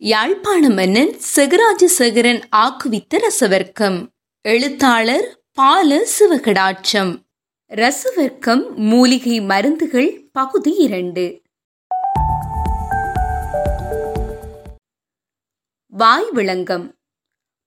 யாழ்ப்பாண மன்னன் செகராஜசேகரன் ஆக்குவித்த ரசவர்க்கம். எழுத்தாளர் பால சிவகடாட்சம். ரசவர்க்கம் மூலிகை மருந்துகள் பகுதி இரண்டு. வாய் விளங்கம்.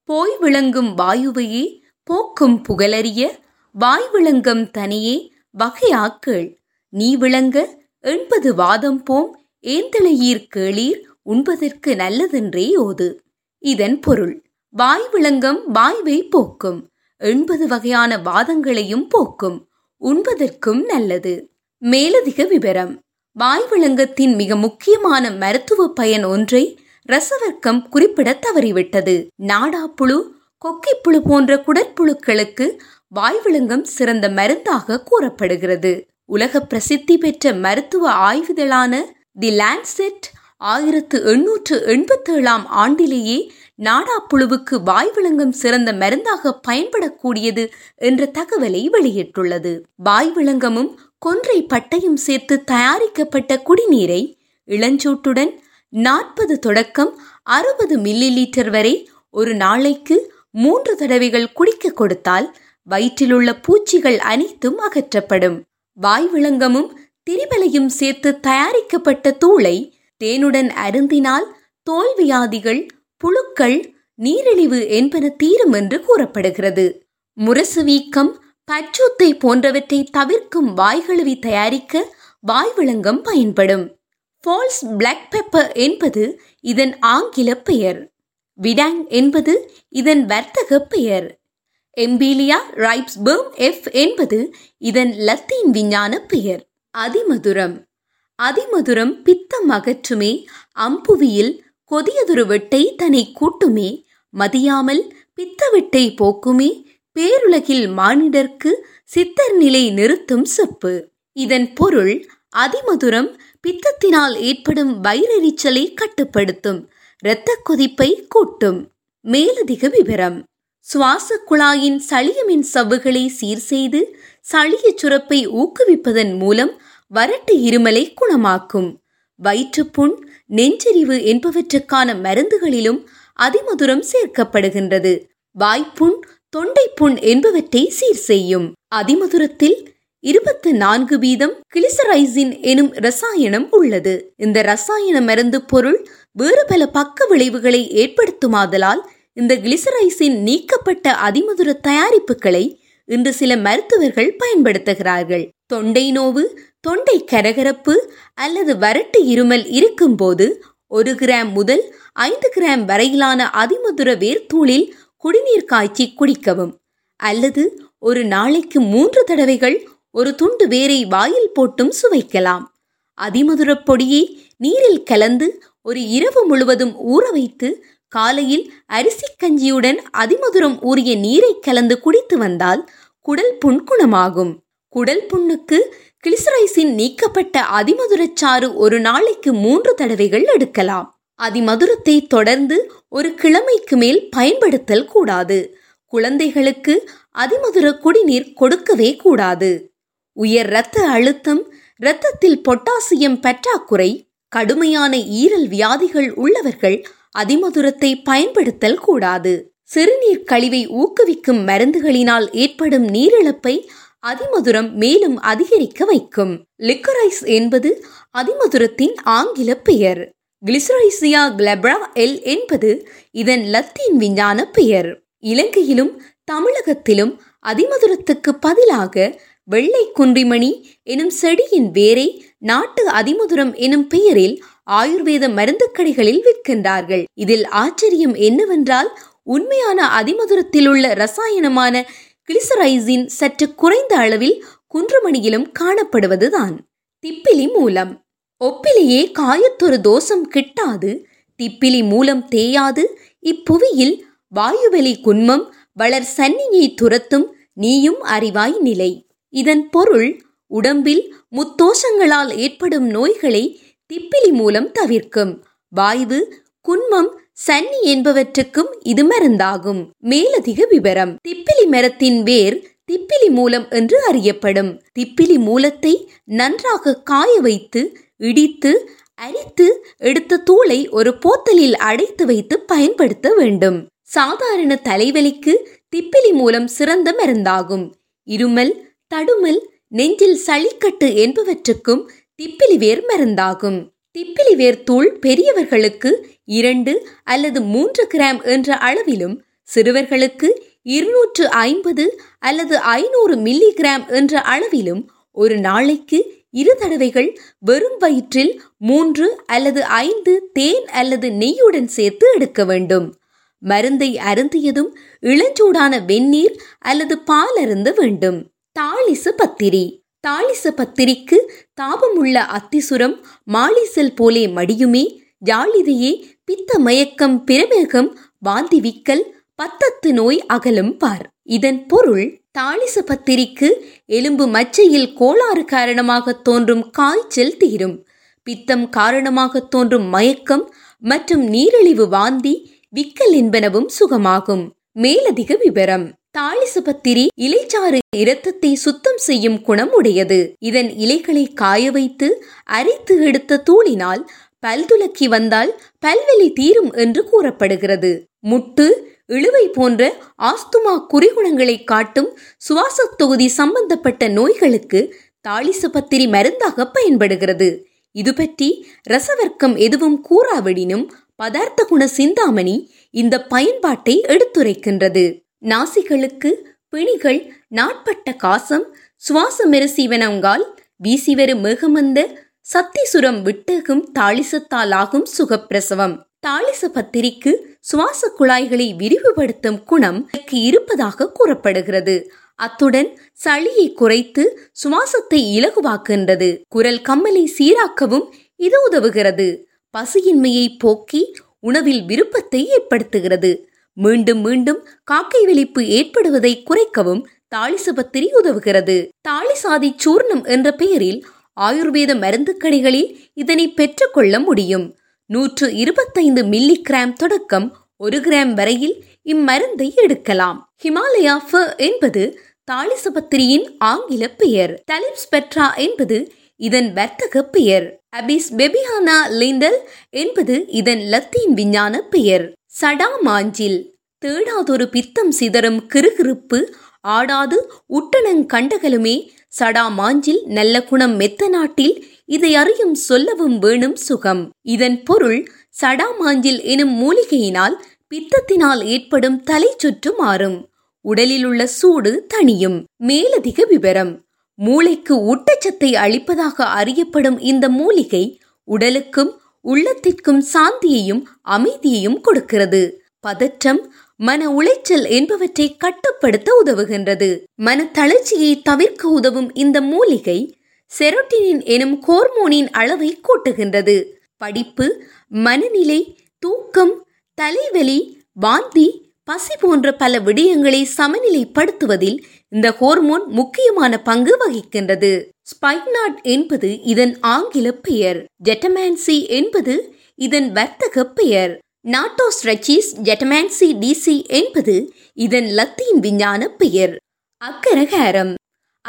போய் விளங்கும் வாயுவையே போக்கும் புகழறிய வாய் விளங்கம் தனியே வகையாக்கள். நீ விளங்க எண்பது வாதம் போம் ஏந்தளையீர் கேளீர் உண்பதற்கு நல்லதென்றே ஓது. இதன் பொருள் வாய் விளங்கம் வாய்வை போக்கும். எண்பது வகையான வாதங்களையும் போக்கும். உண்பதற்கும் நல்லது. மேலதிக விவரம் வாய் விளங்கத்தின் மிக முக்கியமான மருத்துவ பயன் ஒன்றை ரசவர்க்கம் குறிப்பிட தவறிவிட்டது. நாடாப்புழு கொக்கிப்புழு போன்ற குடற்புழுக்களுக்கு வாய் விளங்கம் சிறந்த மருந்தாக கூறப்படுகிறது. உலக பிரசித்தி பெற்ற மருத்துவ ஆய்வுதளான தி லான்செட் ஆயிரத்து எண்ணூற்று எண்பத்தேழாம் ஆண்டிலேயே நாடாப்புழுவுக்கு வாய் விளங்கம் சிறந்த மருந்தாக பயன்படக்கூடியது என்ற தகவலை வெளியிட்டுள்ளது. வாய் விளங்கமும் கொன்றை பட்டையும் சேர்த்து தயாரிக்கப்பட்ட குடிநீரை இளஞ்சூட்டுடன் நாற்பது தொடக்கம் அறுபது மில்லி லீட்டர் வரை ஒரு நாளைக்கு மூன்று தடவைகள் குடிக்க கொடுத்தால் வயிற்றிலுள்ள பூச்சிகள் அனைத்தும் அகற்றப்படும். வாய் விளங்கமும் திரிபலையும் சேர்த்து தயாரிக்கப்பட்ட தூளை தேனுடன் அருந்தினால் தோல்வியாதிகள் புழுக்கள் நீரிழிவு என்பன தீரும் என்று கூறப்படுகிறது. முரசு வீக்கம் பச்சூத்தை போன்றவற்றை தவிர்க்கும் வாய்கழுவி தயாரிக்க வாய் விளங்கம் பயன்படும். ஃபால்ஸ் பிளாக் பெப்பர் என்பது இதன் ஆங்கில பெயர். விடாங் என்பது இதன் வர்த்தக பெயர். எம்பீலியா ரைப்ஸ்பர்ம் எஃப் என்பது இதன் லத்தீன் விஞ்ஞான பெயர். அதிமதுரம். அதிமதுரம் பித்தம் அகற்றுமே அம்புவியில் கொதியதொரு வெட்டை தன்னை கூட்டுமே மதியாமல் பித்த வெட்டை போக்குமே பேருலகில் மானிடர்க்கு சித்தர் நிலை நிறுத்தும் செப்பு. இதன் பொருள் அதிமதுரம் பித்தத்தினால் ஏற்படும் வயிறெரிச்சலை கட்டுப்படுத்தும் இரத்த கொதிப்பை கூட்டும். மேலதிக விவரம். சுவாச குழாயின் சளியமின் சவ்வுகளை சீர் செய்து சளிய சுரப்பை ஊக்குவிப்பதன் மூலம் வறட்டு இருமலை குணமாக்கும். வயிற்றுப்புண் நெஞ்செறிவு என்பவற்றுக்கான மருந்துகளிலும் அதிமதுரம் சேர்க்கப்படுகின்றது. வாய்ப்புண் தொண்டைப்புண் என்பவற்றை சீர் செய்யும். அதிமதுரத்தில் இருபத்து நான்கு வீதம் கிளிசரைசின் எனும் ரசாயனம் உள்ளது. இந்த ரசாயன மருந்து பொருள் வேறு பல பக்க விளைவுகளை ஏற்படுத்துமாதலால் இந்த கிளிசரைசின் நீக்கப்பட்ட அதிமதுர தயாரிப்புகளை இன்று சில மருத்துவர்கள் பயன்படுத்துகிறார்கள். தொண்டை நோவு தொண்டை கரகரப்பு அல்லது வறட்டு இருமல் இருக்கும்போது ஒரு கிராம் முதல் ஐந்து கிராம் வரையிலான அதிமதுர வேர்த்தூளில் குடிநீர் காய்ச்சி குடிக்கவும். அல்லது ஒரு நாளைக்கு மூன்று தடவைகள் ஒரு துண்டு வேரை வாயில் போட்டும் சுவைக்கலாம். அதிமதுரப் பொடியை நீரில் கலந்து ஒரு இரவு முழுவதும் ஊற வைத்து காலையில் அரிசி கஞ்சியுடன் அதிமதுரம் ஊறிய நீரை கலந்து குடித்து வந்தால் குடல் புண் குணமாகும் குடல் புண்ணுக்கு கிளிசரைசின் நீக்கப்பட்ட அதிமதுரச்சாறு ஒரு நாளைக்கு மூன்று தடவைகள் எடுக்கலாம். அதிமதுரத்தை தொடர்ந்து ஒரு கிழமைக்கு மேல் பயன்படுத்தல் கூடாது. குழந்தைகளுக்கு அதிமதுர குடிநீர் கொடுக்கவே கூடாது. உயர் இரத்த அழுத்தம் இரத்தத்தில் பொட்டாசியம் பற்றாக்குறை கடுமையான ஈரல் வியாதிகள் உள்ளவர்கள் அதிமதுரத்தை பயன்படுத்தல் கூடாது. சிறுநீர் கழிவை ஊக்குவிக்கும் மருந்துகளினால் ஏற்படும் நீரிழப்பை அதிமதுரம் மேலும் அதிகரிக்க வைக்கும். லிக்கரைஸ் என்பது அதிமதுரத்தின் ஆங்கில பெயர். கிளிசரைசியா கிளப்ரா எல் என்பது இதன் லத்தீன் விஞ்ஞான பெயர். இலங்கையிலும் தமிழகத்திலும் அதிமதுரத்துக்கு பதிலாக வெள்ளை குன்றிமணி எனும் செடியின் வேரை நாட்டு அதிமதுரம் எனும் பெயரில் ஆயுர்வேத மருந்து கடைகளில் விற்கின்றார்கள். இதில் ஆச்சரியம் என்னவென்றால் உண்மையான அதிமதுரத்தில் உள்ள ரசாயனமான கிளிசரைசின் சற்று குறைந்த அளவில் குன்றுமணியிலும் காணப்படுவதுதான். திப்பிலி மூலம். ஒப்பிலேயே காயத்தொரு தோஷம் கிட்டாது. திப்பிலி மூலம் தேயாது. இப்புவியில் வாயுவெளி குன்மம் வளர் சன்னியை துரத்தும் நீயும் அறிவாய் நிலை. இதன் பொருள் உடம்பில் முத்தோஷங்களால் ஏற்படும் நோய்களை திப்பிலி மூலம் தவிர்க்கும். வாய்வு குன்மம் சன்னி என்பவற்றுக்கும் இது மருந்தாகும். மேலதிக விவரம். திப்பிலி மரத்தின் வேர் திப்பிலி மூலம் என்று அறியப்படும். திப்பிலி மூலத்தை நன்றாக காய வைத்து இடித்து அரித்து எடுத்த தூளை ஒரு போத்தலில் அடைத்து வைத்து பயன்படுத்த வேண்டும். சாதாரண தலைவலிக்கு திப்பிலி மூலம் சிறந்த மருந்தாகும். இருமல் தடுமல் நெஞ்சில் சளிக்கட்டு என்பவற்றுக்கும் திப்பிலி வேர் மருந்தாகும். திப்பிலி வேர் தூள் பெரியவர்களுக்கு இரண்டு அல்லது மூன்று கிராம் என்ற அளவிலும் சிறுவர்களுக்கு இருநூற்று ஐம்பது அல்லது ஐநூறு மில்லி கிராம் என்ற அளவிலும் ஒரு நாளைக்கு இரு தடவைகள் வெறும் வயிற்றில் மூன்று அல்லது ஐந்து தேன் அல்லது நெய்யுடன் சேர்த்து எடுக்க வேண்டும். மருந்தை அருந்தியதும் இளஞ்சூடான வெந்நீர் அல்லது பால் அருந்த வேண்டும். தாளிசு பத்திரி. தாளிச பத்திரிக்கு தாபமுள்ள அத்திசுரம் மாளிசல் போலே மடியுமே ஜாளிதையே பித்த மயக்கம் பிரமேகம் வாந்தி விக்கல் பத்தத்து நோய் அகலும் பார். இதன் பொருள் தாளிச பத்திரிக்கு எலும்பு மச்சையில் கோளாறு காரணமாக தோன்றும் காய்ச்சல் தீரும். பித்தம் காரணமாக தோன்றும் மயக்கம் மற்றும் நீரிழிவு வாந்தி விக்கல் என்பனவும் சுகமாகும். மேலதிக விவரம். தாளிசபத்திரி இலைச்சாறு இரத்தத்தை சுத்தம் செய்யும் குணம் உடையது இதன் இலைகளை காய வைத்து அரைத்து எடுத்த தூளினால் பல்துலக்கி வந்தால் பல்வெளி தீரும் என்று கூறப்படுகிறது. முட்டு இழுவை போன்ற ஆஸ்துமா குறிகுணங்களை காட்டும் சுவாச தொகுதி சம்பந்தப்பட்ட நோய்களுக்கு தாளிசபத்திரி மருந்தாக பயன்படுகிறது. இது பற்றி ரசவர்க்கம் எதுவும் கூறாவிடினும் பதார்த்த குண சிந்தாமணி இந்த பயன்பாட்டை எடுத்துரைக்கின்றது. நாசிகளுக்கு பிணிகள் நாட்பட்ட காசம் சுவாச மெருசீவனங்கால் வீசிவரும் மிகமந்த சத்திசுரம் விட்டகும் தாளிசத்தாலாகும் சுகப்பிரசவம். தாளிச பத்திரிக்கு சுவாச குழாய்களை விரிவுபடுத்தும் குணம் இருப்பதாக கூறப்படுகிறது. அத்துடன் சளியை குறைத்து சுவாசத்தை இலகுவாக்குகின்றது. குரல் கம்மலை சீராக்கவும் இது உதவுகிறது. பசியின்மையை போக்கி உணவில் விருப்பத்தை ஏற்படுத்துகிறது. மீண்டும் மீண்டும் காக்கை வெளிப்பு ஏற்படுவதை குறைக்கவும் தாளிசபத்திரி உதவுகிறது தாளிசாதி சூர்ணம் என்ற பெயரில் ஆயுர்வேத மருந்து கடைகளில் இதனை பெற்றுக்கொள்ள முடியும். நூற்று இருபத்தைந்து மில்லி கிராம் தொடக்கம் ஒரு கிராம் வரையில் இம்மருந்தை எடுக்கலாம். ஹிமாலயா என்பது தாளிசபத்திரியின் ஆங்கில பெயர். தலிப்ஸ் பெட்ரா என்பது இதன் வர்த்தக பெயர். அபிஸ் பெபியானா லிண்டல் என்பது இதன் லத்தீன் விஞ்ஞான பெயர். சடா மாஞ்சில் தேடாதொரு பித்தம் சிதறும் கிருகிருப்பு ஆடாது உட்டணங் கண்டகலுமே சடா மாஞ்சில் நல்ல குணம் மெத்த நாட்டில் இதை அறியும் சொல்லவும் வேணும் சுகம். இதன் பொருள் சடா மாஞ்சில் எனும் மூலிகையினால் பித்தத்தினால் ஏற்படும் தலை சுற்று மாறும். உடலில் உள்ள சூடு தணியும். மேலதிக விவரம் மூளைக்கு ஊட்டச்சத்தை அளிப்பதாக அறியப்படும் இந்த மூலிகை உடலுக்கும் உள்ளத்திற்கும் சாந்தியையும் அமைதியையும் கொடுக்கிறது. பதற்றம் மன உளைச்சல் என்பவற்றை கட்டுப்படுத்த உதவுகின்றது. மன தளர்ச்சியை தவிர்க்க உதவும் இந்த மூலிகை செரோட்டினின் எனும் ஹோர்மோனின் அளவை கூட்டுகின்றது. படிப்பு மனநிலை தூக்கம் தலைவலி வாந்தி பசி போன்ற பல விடயங்களை சமநிலைப்படுத்துவதில் இந்த ஹோர்மோன் முக்கியமான பங்கு வகிக்கின்றது. ஸ்பைக்னாட் என்பது இதன் ஆங்கில பெயர். ஜெட்டமான்சி என்பது இதன் வர்த்தக பெயர். நாட்டோஸ்ட்ரச்சிஸ் ஜெட்டமான்சி டிசி என்பது இதன் லத்தீன் விஞ்ஞான பெயர். அக்கரகாரம்.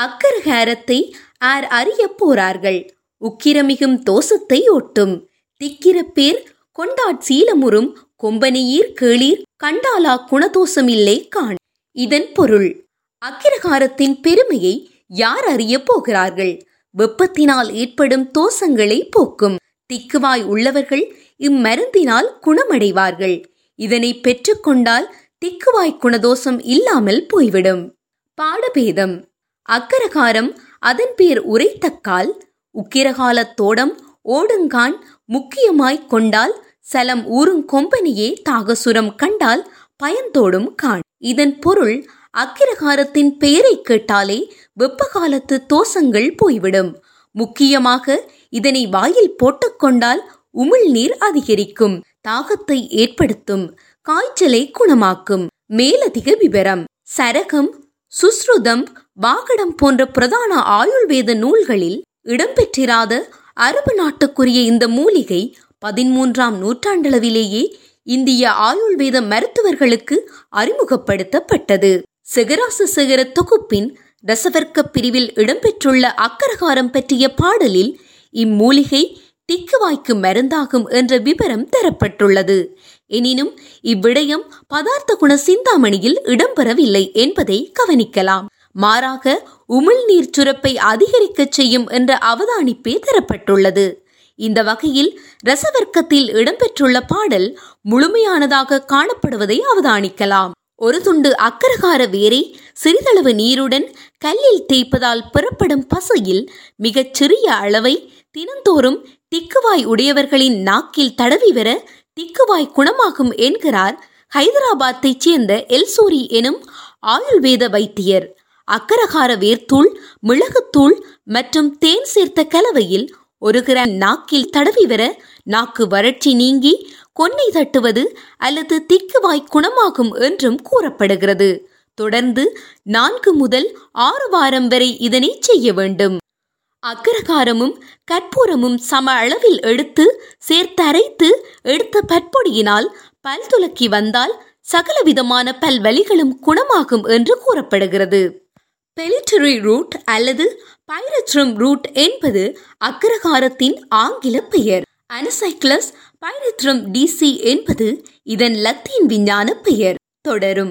அக்கரகாரத்தை ஆர் அறிய போறார்கள். உக்கிரமிகும் தோசத்தை ஒட்டும். திக்கிர பேர் கொண்டாட் சீலமுறும் கொம்பனியீர் கேளீர் கண்டாலா குணதோஷமில்லை காண். இதன் பொருள். அக்கிரகாரத்தின் பெருமையை யார் அறிய போகிறார்கள்? வெப்பத்தினால் ஏற்படும் தோசங்களை போக்கும். திக்குவாய் உள்ளவர்கள் இம்மருந்தினால் குணமடைவார்கள். இதனை பெற்றுக்கொண்டால் திக்குவாய் குணதோஷம் இல்லாமல் போய்விடும். பாடபேதம். அக்கரகாரம் அதன் பேர் உரைத்தக்கால். உக்கிரகாலத் தோடம் ஓடுங்கான் முக்கியமாய்க் கொண்டால் சலம் ஊறும் கொம்பனியே தாகசுரம் கண்டால் பயந்தோடும் கான். இதன் பொருள் அக்கிரகாரத்தின் பெயரை கேட்டாலே வெப்ப காலத்து தோசங்கள் போய்விடும். முக்கியமாக இதனை வாயில் போட்டுக்கொண்டால் உமிழ்நீர் அதிகரிக்கும் தாகத்தை ஏற்படுத்தும் காய்ச்சலை குணமாக்கும். மேலதிக விவரம் சரகம் சுஸ்ருதம் வாகடம் போன்ற பிரதான ஆயுள்வேத நூல்களில் இடம்பெற்றிராத அரபு நாட்டுக்குரிய இந்த மூலிகை பதிமூன்றாம் நூற்றாண்டளவிலேயே இந்திய ஆயுள்வேத மருத்துவர்களுக்கு அறிமுகப்படுத்தப்பட்டது. சிகராசு சிகர தொகுப்பின் ரசவர்க்க பிரிவில் இடம்பெற்றுள்ள அக்கரகாரம் பற்றிய பாடலில் இம்மூலிகை திக்குவாய்க்கு மருந்தாகும் என்ற விவரம் தரப்பட்டுள்ளது. எனினும் இவ்விடயம் பதார்த்த குண சிந்தாமணியில் இடம்பெறவில்லை என்பதை கவனிக்கலாம். மாறாக உமிழ்நீர் சுரப்பை அதிகரிக்கச் செய்யும் என்ற அவதானிப்பே தரப்பட்டுள்ளது. இந்த வகையில் ரசவர்க்கத்தில் இடம்பெற்றுள்ள பாடல் முழுமையானதாக காணப்படுவதை அவதானிக்கலாம். ஒரு துண்டு அக்கரகார வேரை சிறிதளவு நீருடன் கல்லில் தேய்ப்பதால் புறப்படும் பசையில் மிகச் சிறிய அளவை தினந்தோறும் திக்குவாய் உடையவர்களின் நாக்கில் தடவி வர திக்குவாய் குணமாகும் என்கிறார் ஹைதராபாத்தைச் சேர்ந்த எல்சூரி எனும் ஆயுர்வேத வைத்தியர். அக்கரகார வேர்த்தூள் மிளகுத்தூள் மற்றும் தேன் சேர்த்த கலவையில் ஒரு கிராம் நாக்கில் தடவி வர நாக்கு வறட்சி நீங்கி கொன்னை தட்டுவது அல்லது திக்குவாய் குணமாகும் என்றும் கூறப்படுகிறது. தொடர்ந்து நான்கு முதல் ஆறு வாரம் வரை இதனை செய்ய வேண்டும். அக்கரகாரமும் கற்பூரமும் சம அளவில் எடுத்து சேர்த்து அரைத்து எடுத்த பற்பொடியினால் பல் துலக்கி வந்தால் சகலவிதமான பல்வலிகளும் குணமாகும் என்று கூறப்படுகிறது. பெலிட்டரி ரூட் அல்லது பைரட்ரம் ரூட் என்பது அக்கரகாரத்தின் ஆங்கில பெயர். அனசைக்ளஸ் பைரட்ரம் டிசி என்பது இதன் லத்தீன் விஞ்ஞான பெயர். தொடரும்.